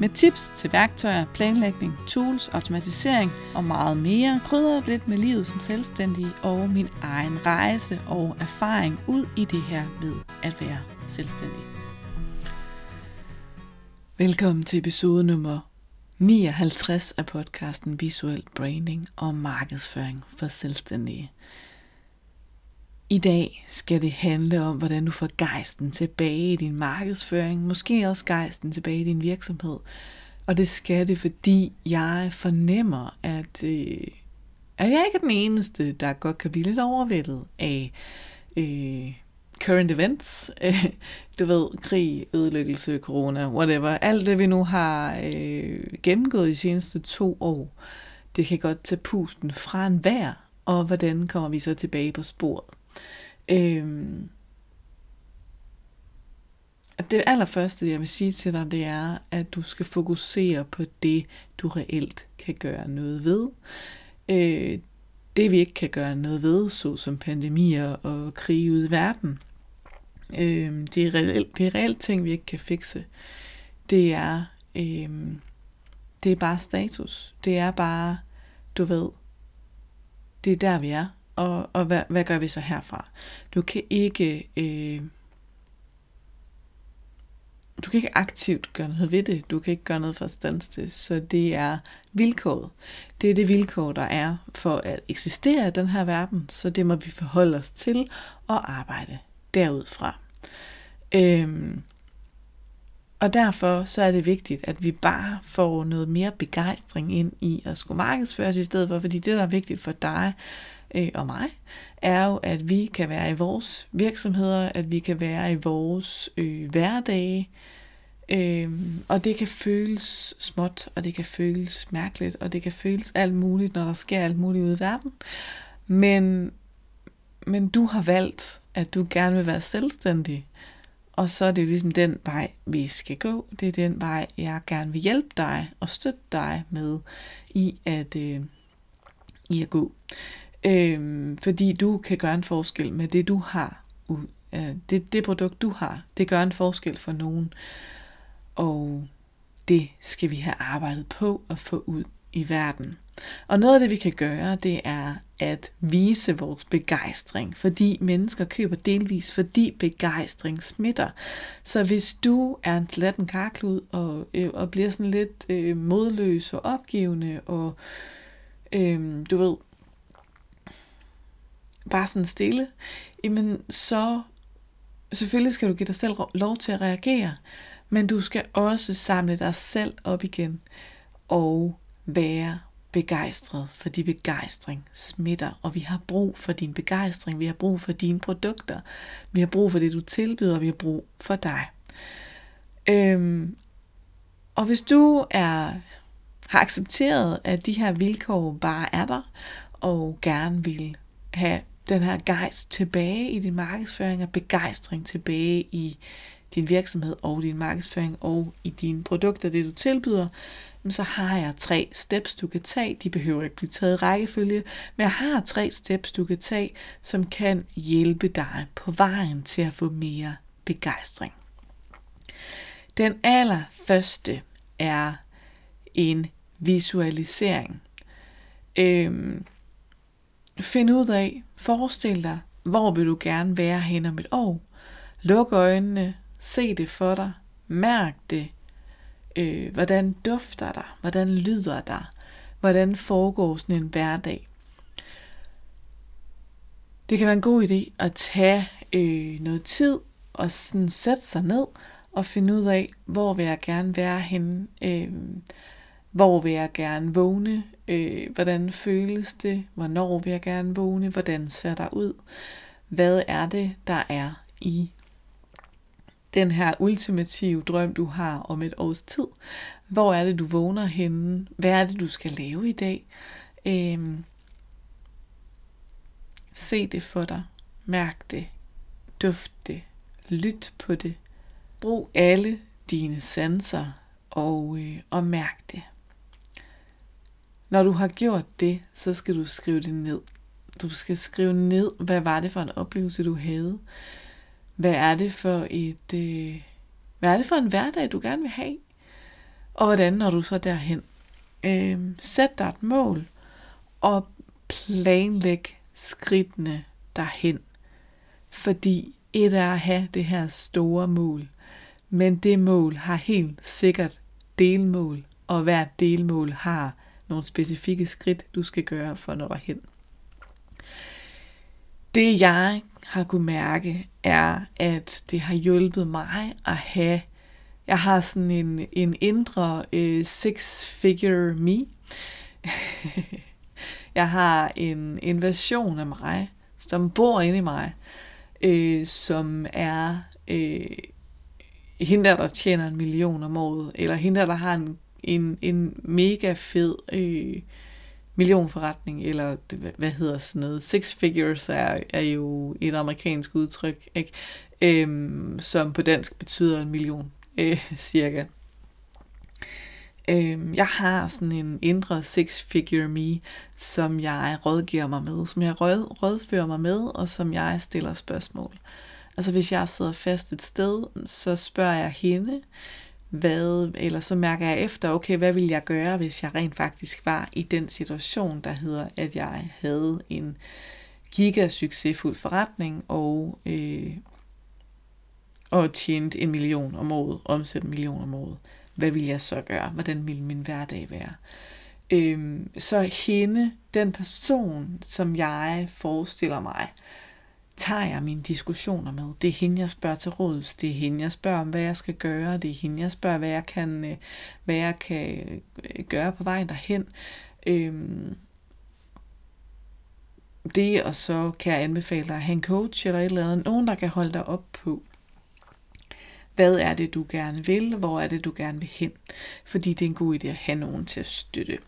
med tips til værktøjer, planlægning, tools, automatisering og meget mere. krydrer lidt med livet som selvstændig og min egen rejse og erfaring ud i det her med at være selvstændig. Velkommen til episode nummer 59 af podcasten Visuel Branding og Markedsføring for Selvstændige. I dag skal det handle om, hvordan du får gejsten tilbage i din markedsføring, måske også gejsten tilbage i din virksomhed. Og det skal det, fordi jeg fornemmer, at, øh, at jeg ikke er den eneste, der godt kan blive lidt overvældet af øh, current events. du ved, krig, ødelæggelse, corona, whatever. Alt det, vi nu har øh, gennemgået de seneste to år, det kan godt tage pusten fra en vær, og hvordan kommer vi så tilbage på sporet. Øhm, det allerførste, jeg vil sige til dig, det er, at du skal fokusere på det, du reelt kan gøre noget ved. Øh, det vi ikke kan gøre noget ved, såsom pandemier og krige ude i verden, øh, det, er reelt, det er reelt ting, vi ikke kan fikse. Det er, øh, det er bare status. Det er bare, du ved, det er der vi er og, og hvad, hvad gør vi så herfra? Du kan ikke... Øh, du kan ikke aktivt gøre noget ved det. Du kan ikke gøre noget for at stanse det. Så det er vilkåret. Det er det vilkår, der er for at eksistere i den her verden. Så det må vi forholde os til og arbejde derudfra. Øhm, og derfor så er det vigtigt, at vi bare får noget mere begejstring ind i at skulle markedsføres i stedet for, fordi det, der er vigtigt for dig, øh, og mig, er jo, at vi kan være i vores virksomheder, at vi kan være i vores øh, hverdage, øh, og det kan føles småt, og det kan føles mærkeligt, og det kan føles alt muligt, når der sker alt muligt ude i verden. Men, men du har valgt, at du gerne vil være selvstændig, og så er det ligesom den vej, vi skal gå. Det er den vej, jeg gerne vil hjælpe dig og støtte dig med i at, øh, i at gå. Øhm, fordi du kan gøre en forskel med det, du har. Øh, det, det produkt, du har, det gør en forskel for nogen. Og det skal vi have arbejdet på at få ud i verden. Og noget af det, vi kan gøre, det er at vise vores begejstring, fordi mennesker køber delvis, fordi begejstring smitter. Så hvis du er en slatten karklud og, øh, og bliver sådan lidt øh, modløs og opgivende, og øh, du ved, bare sådan stille, jamen så selvfølgelig skal du give dig selv lov til at reagere, men du skal også samle dig selv op igen og være begejstret, fordi begejstring smitter, og vi har brug for din begejstring, vi har brug for dine produkter, vi har brug for det, du tilbyder, vi har brug for dig. Øhm, og hvis du er har accepteret, at de her vilkår bare er der, og gerne vil have den her gejst tilbage i din markedsføring og begejstring tilbage i din virksomhed og din markedsføring og i dine produkter, det du tilbyder, så har jeg tre steps, du kan tage. De behøver ikke blive taget i rækkefølge, men jeg har tre steps, du kan tage, som kan hjælpe dig på vejen til at få mere begejstring. Den allerførste er en visualisering. Øhm, Find ud af, forestil dig, hvor vil du gerne være hen om et år. Luk øjnene, se det for dig, mærk det. Øh, hvordan dufter der? Hvordan lyder der? Hvordan foregår sådan en hverdag? Det kan være en god idé at tage øh, noget tid og sådan sætte sig ned og finde ud af, hvor vil jeg gerne være henne. Øh, hvor vil jeg gerne vågne? Øh, hvordan føles det? Hvornår vil jeg gerne vågne? Hvordan ser der ud? Hvad er det, der er i den her ultimative drøm, du har om et års tid? Hvor er det, du vågner henne? Hvad er det, du skal lave i dag? Øh, Se det for dig. Mærk det. Duft det. Lyt på det. Brug alle dine sanser og, øh, og mærk det. Når du har gjort det, så skal du skrive det ned. Du skal skrive ned, hvad var det for en oplevelse, du havde. Hvad er det for et, øh, hvad er det for en hverdag, du gerne vil have? Og hvordan når du så derhen? Øh, sæt dig et mål, og planlæg skridtene derhen. Fordi et er at have det her store mål, men det mål har helt sikkert delmål, og hvert delmål har nogle specifikke skridt, du skal gøre for at nå derhen. Det jeg har kunne mærke, er, at det har hjulpet mig at have, jeg har sådan en, en indre øh, six-figure me. jeg har en, en version af mig, som bor inde i mig, øh, som er øh, hende der, der tjener en million om året, eller hende der, der har en, en, en mega fed øh, millionforretning, eller hvad hedder sådan noget, six figures er, er jo et amerikansk udtryk, ikke? Øhm, som på dansk betyder en million, øh, cirka. Øhm, jeg har sådan en indre six-figure me, som jeg rådgiver mig med, som jeg råd, rådfører mig med, og som jeg stiller spørgsmål. Altså hvis jeg sidder fast et sted, så spørger jeg hende, hvad, eller så mærker jeg efter, okay, hvad vil jeg gøre, hvis jeg rent faktisk var i den situation, der hedder, at jeg havde en gigasuccesfuld forretning og, øh, og tjente en million om året, omsæt en million om året. Hvad vil jeg så gøre? Hvordan vil min hverdag være? Øh, så hende, den person, som jeg forestiller mig, tager jeg mine diskussioner med. Det er hende, jeg spørger til råds. Det er hende, jeg spørger om, hvad jeg skal gøre. Det er hende, jeg spørger, hvad jeg kan, øh, hvad jeg kan øh, gøre på vejen derhen. Øhm, det, og så kan jeg anbefale dig at have en coach eller et eller andet. Nogen, der kan holde dig op på, hvad er det, du gerne vil? Hvor er det, du gerne vil hen? Fordi det er en god idé at have nogen til at støtte.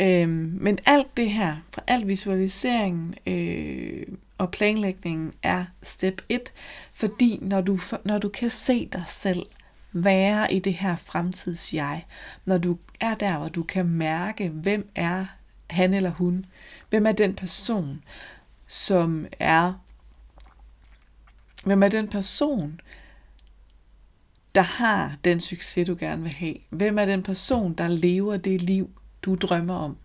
Øhm, men alt det her, fra alt visualiseringen øh, og planlægningen er step 1, fordi når du, når du kan se dig selv være i det her fremtids jeg, når du er der, hvor du kan mærke, hvem er han eller hun, hvem er den person, som er, hvem er den person, der har den succes, du gerne vil have? Hvem er den person, der lever det liv, du drømmer om.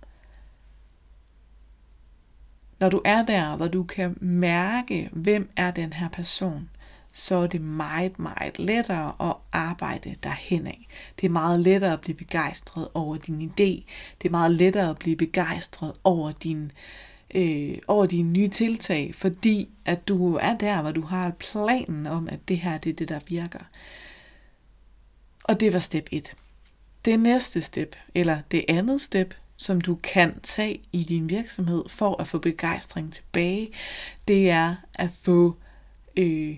Når du er der, hvor du kan mærke, hvem er den her person, så er det meget, meget lettere at arbejde derhen af. Det er meget lettere at blive begejstret over din idé. Det er meget lettere at blive begejstret over din øh, over dine nye tiltag, fordi at du er der, hvor du har planen om, at det her det er det, der virker. Og det var step 1. Det næste step, eller det andet step, som du kan tage i din virksomhed for at få begejstring tilbage, det er at få, øh,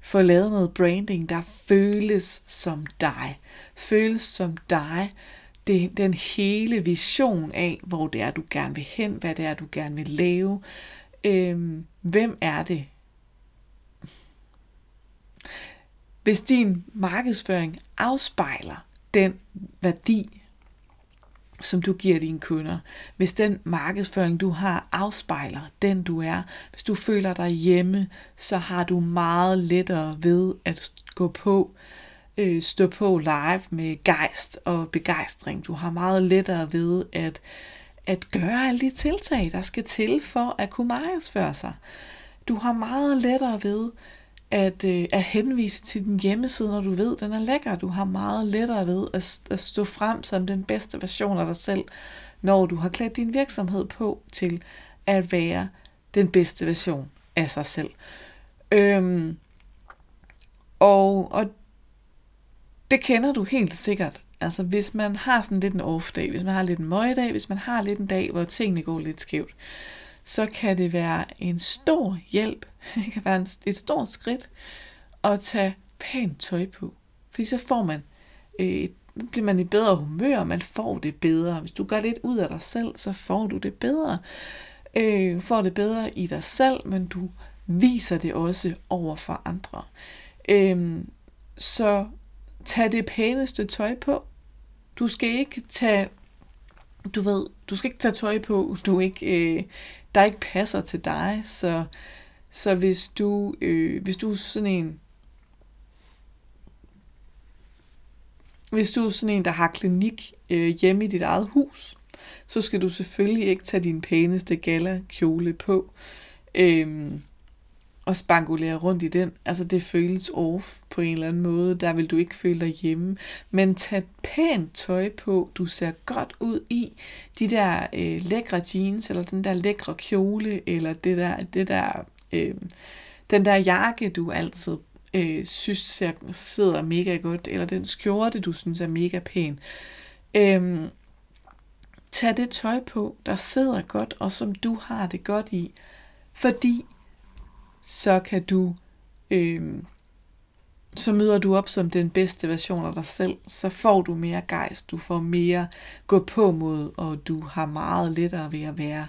få lavet noget branding, der føles som dig. Føles som dig. Det den hele vision af, hvor det er, du gerne vil hen, hvad det er, du gerne vil lave. Øh, hvem er det? Hvis din markedsføring afspejler den værdi, som du giver dine kunder, hvis den markedsføring, du har, afspejler den, du er, hvis du føler dig hjemme, så har du meget lettere ved at gå på, øh, stå på live med gejst og begejstring. Du har meget lettere ved at, at gøre alle de tiltag, der skal til for at kunne markedsføre sig. Du har meget lettere ved at, øh, at henvise til din hjemmeside, når du ved, at den er lækker. Du har meget lettere ved at, at stå frem som den bedste version af dig selv, når du har klædt din virksomhed på til at være den bedste version af sig selv. Øhm, og, og det kender du helt sikkert. Altså hvis man har sådan lidt en off-dag, hvis man har lidt en møgdag, hvis man har lidt en dag, hvor tingene går lidt skævt, så kan det være en stor hjælp, det kan være et stort skridt at tage pænt tøj på. Fordi så får man, øh, bliver man i bedre humør, man får det bedre. Hvis du gør lidt ud af dig selv, så får du det bedre. øh, får det bedre i dig selv, men du viser det også over for andre. Øh, så tag det pæneste tøj på. Du skal ikke tage, du ved, du skal ikke tage tøj på, du ikke, øh, der ikke passer til dig. Så, så hvis du, øh, hvis du er sådan en, hvis du er sådan en, der har klinik øh, hjemme i dit eget hus, så skal du selvfølgelig ikke tage din pæneste gala-kjole på. Øh, og spangulere rundt i den. Altså det føles off på en eller anden måde. Der vil du ikke føle dig hjemme. Men tag pænt tøj på. Du ser godt ud i de der øh, lækre jeans, eller den der lækre kjole, eller det der, det der, øh, den der jakke, du altid øh, synes ser, sidder mega godt, eller den skjorte, du synes er mega pæn. Øh, tag det tøj på, der sidder godt, og som du har det godt i. Fordi så kan du, øh, så møder du op som den bedste version af dig selv, så får du mere gejst, du får mere gå på mod, og du har meget lettere ved at være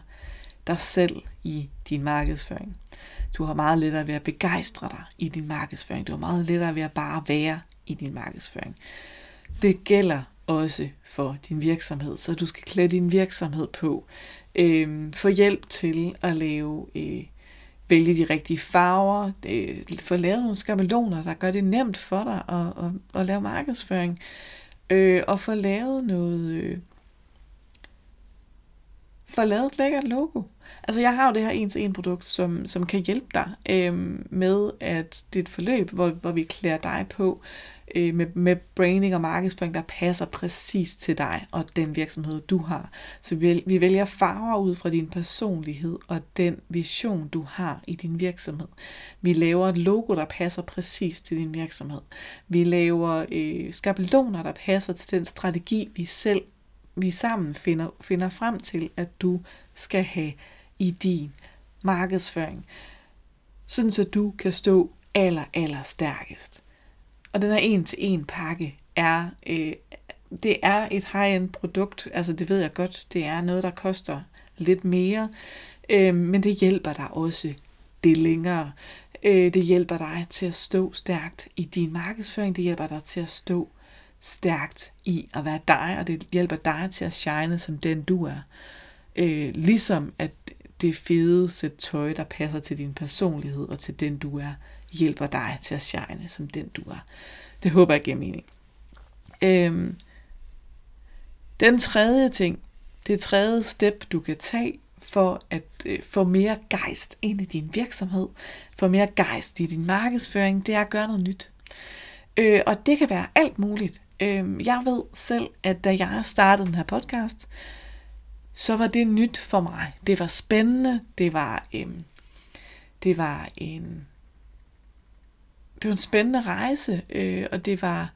dig selv i din markedsføring. Du har meget lettere ved at begejstre dig i din markedsføring. Du har meget lettere ved at bare være i din markedsføring. Det gælder også for din virksomhed, så du skal klæde din virksomhed på. Øh, få hjælp til at lave øh, vælge de rigtige farver, få lavet nogle skabeloner, der gør det nemt for dig at, at, at lave markedsføring, øh, og få lavet noget, øh, får lavet et lækkert logo. Altså jeg har jo det her en til en produkt, som, som kan hjælpe dig øh, med, at dit forløb, hvor, hvor vi klæder dig på, øh, med, med branding og markedsføring, der passer præcis til dig og den virksomhed, du har. Så vi, vi vælger farver ud fra din personlighed og den vision, du har i din virksomhed. Vi laver et logo, der passer præcis til din virksomhed. Vi laver øh, skabeloner, der passer til den strategi, vi selv vi sammen finder, finder frem til, at du skal have i din markedsføring. Sådan så du kan stå aller, aller stærkest. Og den her en-til-en pakke er, øh, det er et high-end produkt, altså det ved jeg godt, det er noget, der koster lidt mere, øh, men det hjælper dig også det længere. Øh, det hjælper dig til at stå stærkt i din markedsføring, det hjælper dig til at stå stærkt i at være dig, og det hjælper dig til at shine som den du er. Øh, ligesom at det fede sæt tøj, der passer til din personlighed og til den du er, hjælper dig til at shine som den du er. Det håber jeg giver mening. Øhm, den tredje ting, det tredje step, du kan tage for at øh, få mere gejst ind i din virksomhed, få mere gejst i din markedsføring, det er at gøre noget nyt. Øh, og det kan være alt muligt. Øhm, jeg ved selv, at da jeg startede den her podcast, så var det nyt for mig. Det var spændende, det var, øhm, det var en det var en spændende rejse, øh, og det var,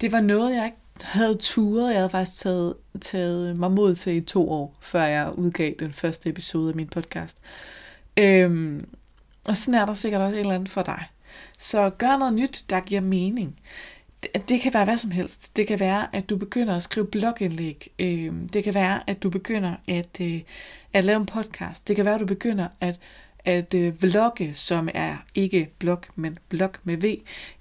det var noget, jeg ikke havde turet. Jeg havde faktisk taget, taget mig mod til i to år, før jeg udgav den første episode af min podcast. Øhm, og sådan er der sikkert også et eller andet for dig. Så gør noget nyt, der giver mening. Det, det kan være hvad som helst. Det kan være, at du begynder at skrive blogindlæg. Øh, det kan være, at du begynder at, øh, at lave en podcast. Det kan være, at du begynder at at øh, vlogge, som er ikke blog, men blog med V,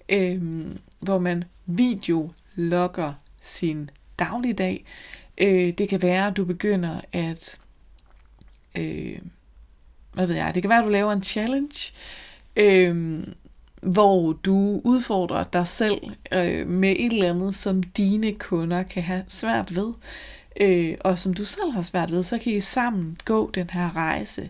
øh, hvor man videologger sin dagligdag. Øh, det kan være, at du begynder at, øh, hvad ved jeg, det kan være, at du laver en challenge, øh, hvor du udfordrer dig selv øh, med et eller andet, som dine kunder kan have svært ved, øh, og som du selv har svært ved, så kan I sammen gå den her rejse.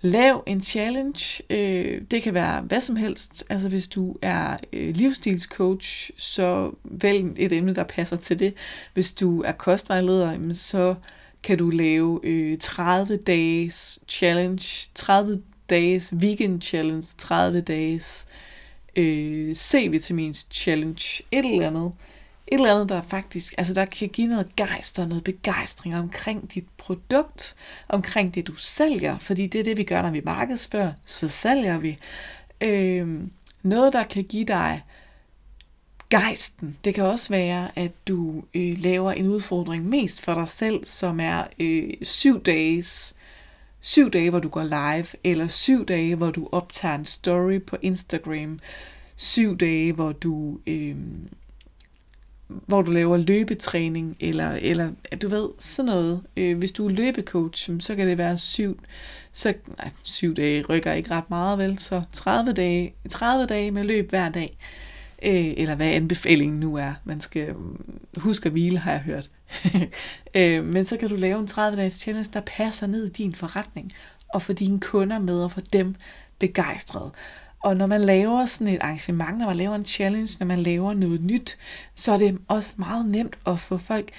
Lav en challenge. Øh, det kan være hvad som helst. Altså hvis du er øh, livsstilscoach, så vælg et emne, der passer til det. Hvis du er kostvejleder, så kan du lave øh, 30 dages challenge, 30 dages weekend challenge, 30 dages øh, øh, C-vitamins challenge, et eller andet et eller andet, der faktisk, altså der kan give noget gejst og noget begejstring omkring dit produkt, omkring det, du sælger, fordi det er det, vi gør, når vi markedsfører, så sælger vi. Øh, noget, der kan give dig gejsten. Det kan også være, at du øh, laver en udfordring mest for dig selv, som er øh, syv dages syv dage, hvor du går live, eller syv dage, hvor du optager en story på Instagram, syv dage, hvor du, øh, hvor du laver løbetræning, eller, eller du ved, sådan noget. Øh, hvis du er løbecoach, så kan det være syv, så, nej, syv dage rykker ikke ret meget, vel? Så 30 dage, 30 dage med løb hver dag. Øh, eller hvad anbefalingen nu er. Man skal huske at hvile, har jeg hørt. øh, men så kan du lave en 30-dages challenge, der passer ned i din forretning, og få dine kunder med, og for dem begejstrede. Og når man laver sådan et arrangement, når man laver en challenge, når man laver noget nyt, så er det også meget nemt at få folk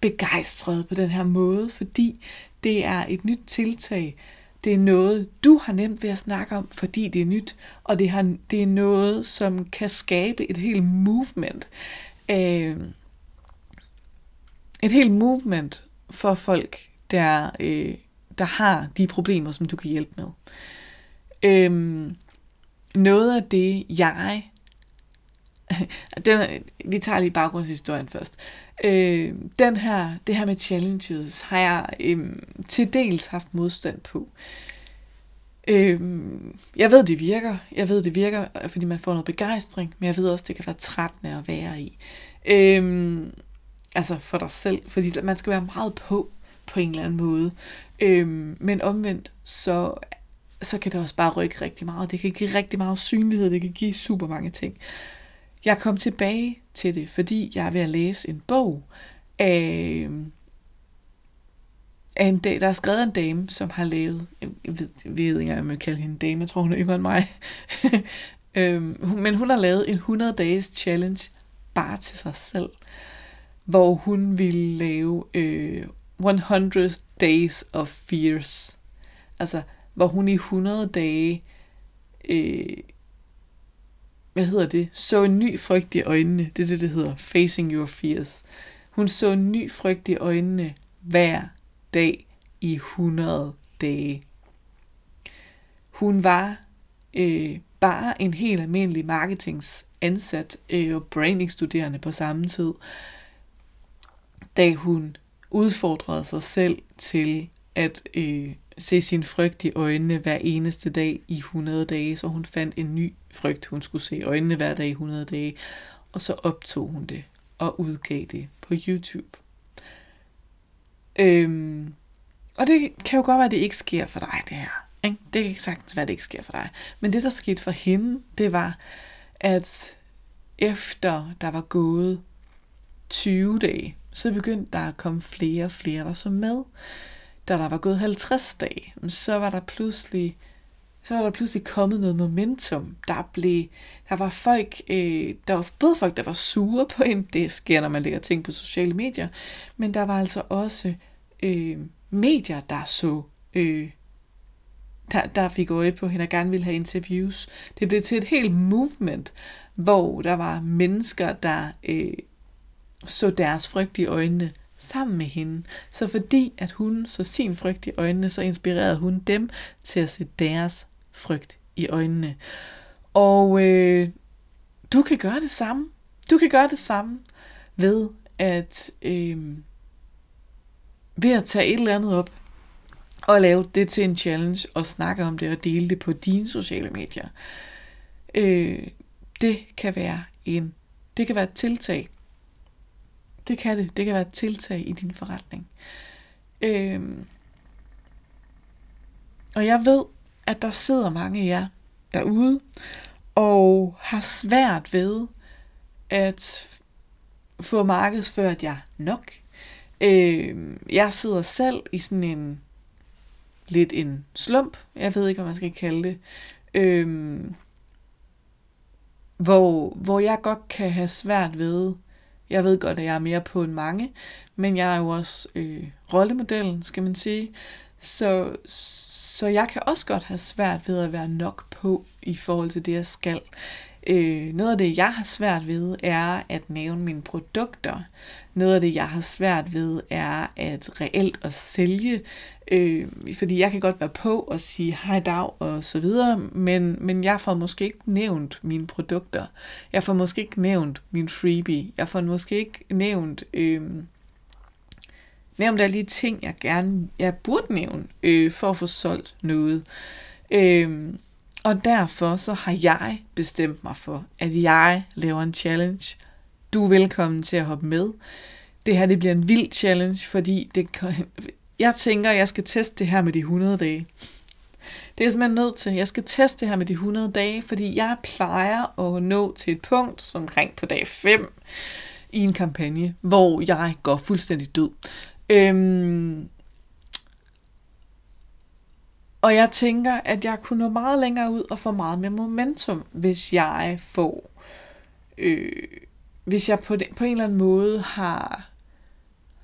begejstrede på den her måde, fordi det er et nyt tiltag. Det er noget, du har nemt ved at snakke om, fordi det er nyt, og det, har, det er noget, som kan skabe et helt movement. Øh, et helt movement for folk, der, øh, der har de problemer, som du kan hjælpe med. Øhm, noget af det, jeg... den, vi tager lige baggrundshistorien først. Øh, den her, det her med challenges har jeg øh, til dels haft modstand på. Øh, jeg ved, det virker. Jeg ved, det virker, fordi man får noget begejstring, men jeg ved også, det kan være trættende at være i. Øh, altså for dig selv, fordi man skal være meget på, på en eller anden måde. Øhm, men omvendt, så så kan det også bare rykke rigtig meget. Det kan give rigtig meget synlighed, det kan give super mange ting. Jeg kom tilbage til det, fordi jeg er ved at læse en bog af, af en, der er skrevet en dame, som har lavet, jeg ved, jeg ved ikke om jeg kalde hende dame, jeg tror hun er yngre end mig, øhm, men hun har lavet en 100 dages challenge bare til sig selv, hvor hun ville lave øh, 100 days of fears. Altså hvor hun i 100 dage, øh, hvad hedder det, så en ny frygt i øjnene. Det er det, det hedder, facing your fears. Hun så en ny frygt i øjnene hver dag i 100 dage. Hun var øh, bare en helt almindelig marketingsansat øh, og brandingstuderende på samme tid, da hun udfordrede sig selv til at øh, se sin frygt i øjnene hver eneste dag i 100 dage, så hun fandt en ny frygt, hun skulle se i øjnene hver dag i 100 dage, og så optog hun det og udgav det på YouTube. Øhm, og det kan jo godt være, at det ikke sker for dig, det her. Ikke? Det kan ikke sagtens være, at det ikke sker for dig. Men det, der skete for hende, det var, at efter der var gået 20 dage, så begyndte der at komme flere og flere, der så med da der var gået 50 dage, så var der pludselig så var der pludselig kommet noget momentum. Der blev, der var folk, øh, der var både folk, der var sure på en, det sker, når man lægger ting på sociale medier, men der var altså også øh, medier, der så, øh, der, der fik øje på hende og gerne ville have interviews. Det blev til et helt movement, hvor der var mennesker, der øh, så deres frygt i øjnene, sammen med hende. Så fordi at hun så sin frygt i øjnene, så inspirerede hun dem til at se deres frygt i øjnene. Og øh, du kan gøre det samme. Du kan gøre det samme ved at øh, ved at tage et eller andet op og lave det til en challenge og snakke om det og dele det på dine sociale medier. Øh, det kan være en det kan være et tiltag, det kan det. Det kan være et tiltag i din forretning. Øhm. Og jeg ved, at der sidder mange af jer derude, og har svært ved at få markedsført jer nok. Øh, jeg sidder selv i sådan en lidt en slump, jeg ved ikke, hvad man skal kalde det, øh, hvor, hvor jeg godt kan have svært ved jeg ved godt, at jeg er mere på end mange, men jeg er jo også øh, rollemodellen, skal man sige. Så, så jeg kan også godt have svært ved at være nok på i forhold til det, jeg skal. Øh, noget af det, jeg har svært ved, er at nævne mine produkter. Noget af det, jeg har svært ved, er at reelt at sælge. Øh, fordi jeg kan godt være på og sige hej dag og så videre, men, men jeg får måske ikke nævnt mine produkter. Jeg får måske ikke nævnt min freebie. Jeg får måske ikke nævnt... Øh, nævnt alle de ting, jeg gerne jeg burde nævne, øh, for at få solgt noget. Øh, og derfor så har jeg bestemt mig for, at jeg laver en challenge. Du er velkommen til at hoppe med. Det her det bliver en vild challenge, fordi det, jeg tænker, at jeg skal teste det her med de 100 dage. Det er simpelthen nødt til. Jeg skal teste det her med de 100 dage, fordi jeg plejer at nå til et punkt, som omkring på dag 5 i en kampagne, hvor jeg går fuldstændig død. Øhm, og jeg tænker, at jeg kunne nå meget længere ud og få meget mere momentum, hvis jeg får, øh, hvis jeg på, den, på en eller anden måde har,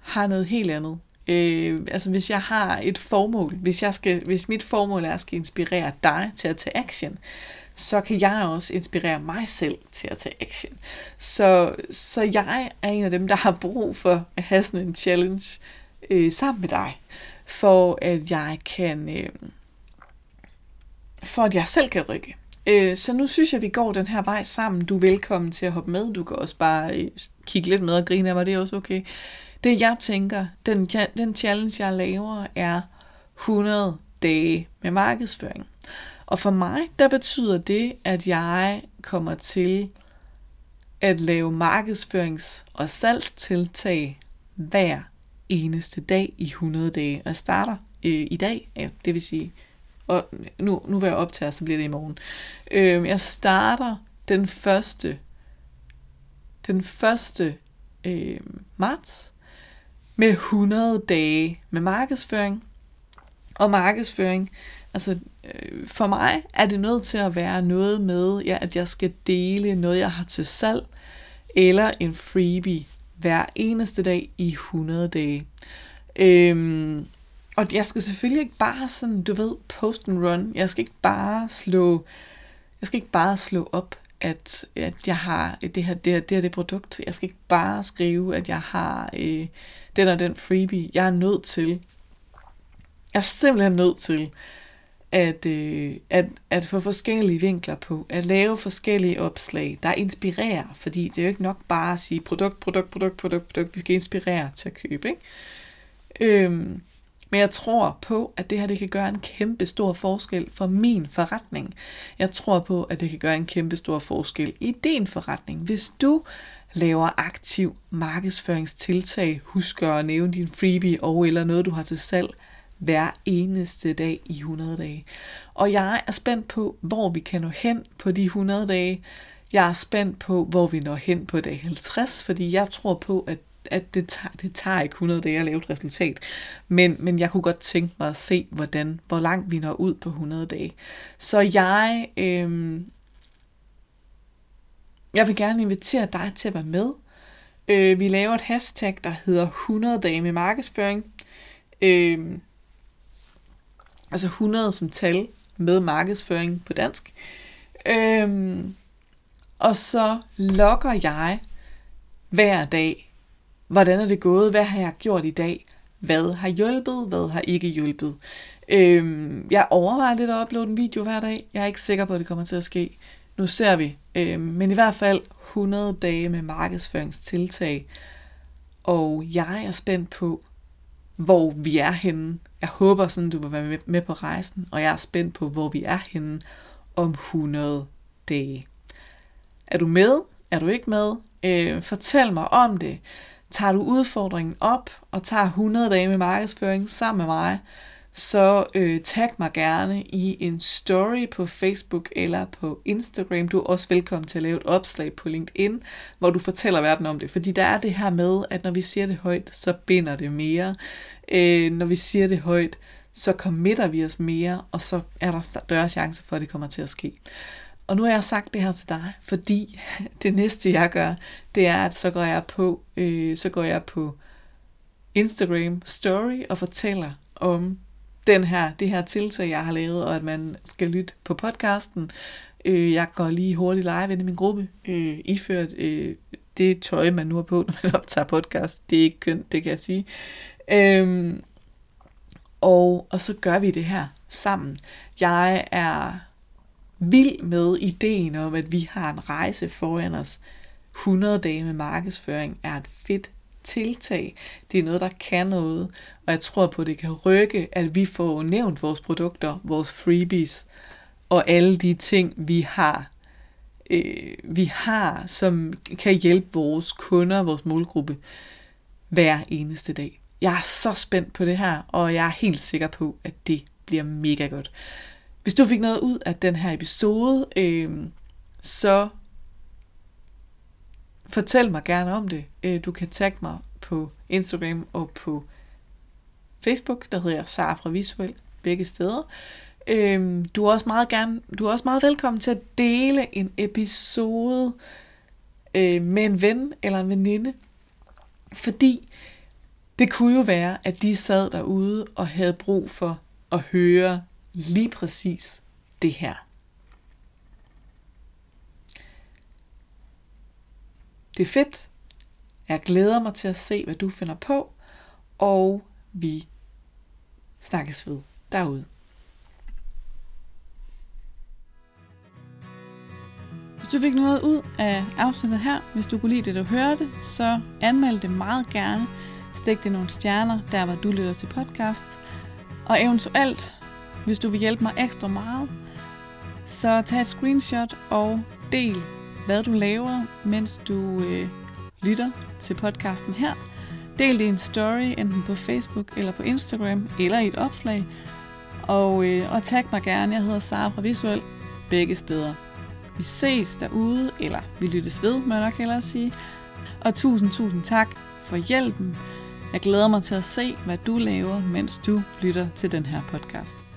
har noget helt andet. Øh, altså hvis jeg har et formål, hvis, jeg skal, hvis mit formål er at skal inspirere dig til at tage action, så kan jeg også inspirere mig selv til at tage action. Så, så jeg er en af dem, der har brug for at have sådan en challenge øh, sammen med dig, for at jeg kan, øh, for at jeg selv kan rykke. Øh, så nu synes jeg, at vi går den her vej sammen. Du er velkommen til at hoppe med. Du kan også bare øh, kigge lidt med og grine af mig, det er også okay. Det jeg tænker, den, den challenge jeg laver, er 100 dage med markedsføring. Og for mig, der betyder det, at jeg kommer til at lave markedsførings- og salgstiltag hver eneste dag i 100 dage. Og jeg starter øh, i dag, ja, det vil sige, og nu, nu vil jeg optage, så bliver det i morgen. Øh, jeg starter den første, den første øh, marts med 100 dage med markedsføring. Og markedsføring, altså øh, for mig er det nødt til at være noget med, ja, at jeg skal dele noget, jeg har til salg, eller en freebie hver eneste dag i 100 dage. Øhm, og jeg skal selvfølgelig ikke bare sådan, du ved, post and run. Jeg skal ikke bare slå, jeg skal ikke bare slå op, at, at jeg har det her, det her, det her det produkt. Jeg skal ikke bare skrive, at jeg har øh, den og den freebie. Jeg er nødt til, jeg er simpelthen nødt til, at, øh, at, at få forskellige vinkler på, at lave forskellige opslag, der inspirerer, fordi det er jo ikke nok bare at sige produkt, produkt, produkt, produkt, produkt, vi skal inspirere til at købe, ikke? Øhm, men jeg tror på, at det her det kan gøre en kæmpe stor forskel for min forretning. Jeg tror på, at det kan gøre en kæmpe stor forskel i din forretning. Hvis du laver aktiv markedsføringstiltag, husker at nævne din freebie og eller noget, du har til salg, hver eneste dag i 100 dage. Og jeg er spændt på, hvor vi kan nå hen på de 100 dage. Jeg er spændt på, hvor vi når hen på dag 50, fordi jeg tror på, at at det tager, det tager ikke 100 dage at lave et resultat. Men, men jeg kunne godt tænke mig at se, hvordan, hvor langt vi når ud på 100 dage. Så jeg, øh, jeg vil gerne invitere dig til at være med. Øh, vi laver et hashtag, der hedder 100 dage med markedsføring. Øh, altså 100 som tal med markedsføring på dansk. Øhm, og så logger jeg hver dag, hvordan er det gået, hvad har jeg gjort i dag, hvad har hjulpet, hvad har ikke hjulpet. Øhm, jeg overvejer lidt at uploade en video hver dag. Jeg er ikke sikker på, at det kommer til at ske. Nu ser vi. Øhm, men i hvert fald 100 dage med markedsføringstiltag. Og jeg er spændt på, hvor vi er henne. Jeg håber sådan, du vil være med på rejsen, og jeg er spændt på, hvor vi er henne om 100 dage. Er du med? Er du ikke med? Øh, fortæl mig om det. Tager du udfordringen op og tager 100 dage med markedsføring sammen med mig, så øh, tag mig gerne i en story på Facebook eller på Instagram. Du er også velkommen til at lave et opslag på LinkedIn, hvor du fortæller verden om det. Fordi der er det her med, at når vi siger det højt, så binder det mere. Øh, når vi siger det højt, så committer vi os mere, og så er der større chance for, at det kommer til at ske. Og nu har jeg sagt det her til dig, fordi det næste jeg gør, det er, at så går jeg på, øh, så går jeg på Instagram story og fortæller om den her, det her tiltag, jeg har lavet, og at man skal lytte på podcasten. Øh, jeg går lige hurtigt live ind i min gruppe, øh, iført øh, det tøj, man nu har på, når man optager podcast. Det er ikke kønt, det kan jeg sige. Øh, og, og så gør vi det her sammen. Jeg er vild med ideen om, at vi har en rejse foran os. 100 dage med markedsføring er et fedt tiltag. Det er noget, der kan noget. Og jeg tror på, at det kan rykke, at vi får nævnt vores produkter, vores freebies og alle de ting, vi har, øh, vi har, som kan hjælpe vores kunder, vores målgruppe, hver eneste dag. Jeg er så spændt på det her, og jeg er helt sikker på, at det bliver mega godt. Hvis du fik noget ud af den her episode, øh, så fortæl mig gerne om det. Øh, du kan tagge mig på Instagram og på Facebook, der hedder jeg Sara fra Visuel, begge steder. Øh, du er også meget gerne, du er også meget velkommen til at dele en episode øh, med en ven eller en veninde, fordi det kunne jo være, at de sad derude og havde brug for at høre lige præcis det her. Det er fedt. Jeg glæder mig til at se, hvad du finder på, og vi snakkes ved derude. Hvis du fik noget ud af afsnittet her, hvis du kunne lide det, du hørte, så anmeld det meget gerne. Stik det nogle stjerner, der hvor du lytter til podcast. Og eventuelt, hvis du vil hjælpe mig ekstra meget, så tag et screenshot og del hvad du laver, mens du øh, lytter til podcasten her. Del det i en story, enten på Facebook eller på Instagram, eller i et opslag. Og, øh, og tag mig gerne, jeg hedder Sara fra Visuel, begge steder. Vi ses derude, eller vi lyttes ved, må jeg nok hellere sige. Og tusind, tusind tak for hjælpen. Jeg glæder mig til at se, hvad du laver, mens du lytter til den her podcast.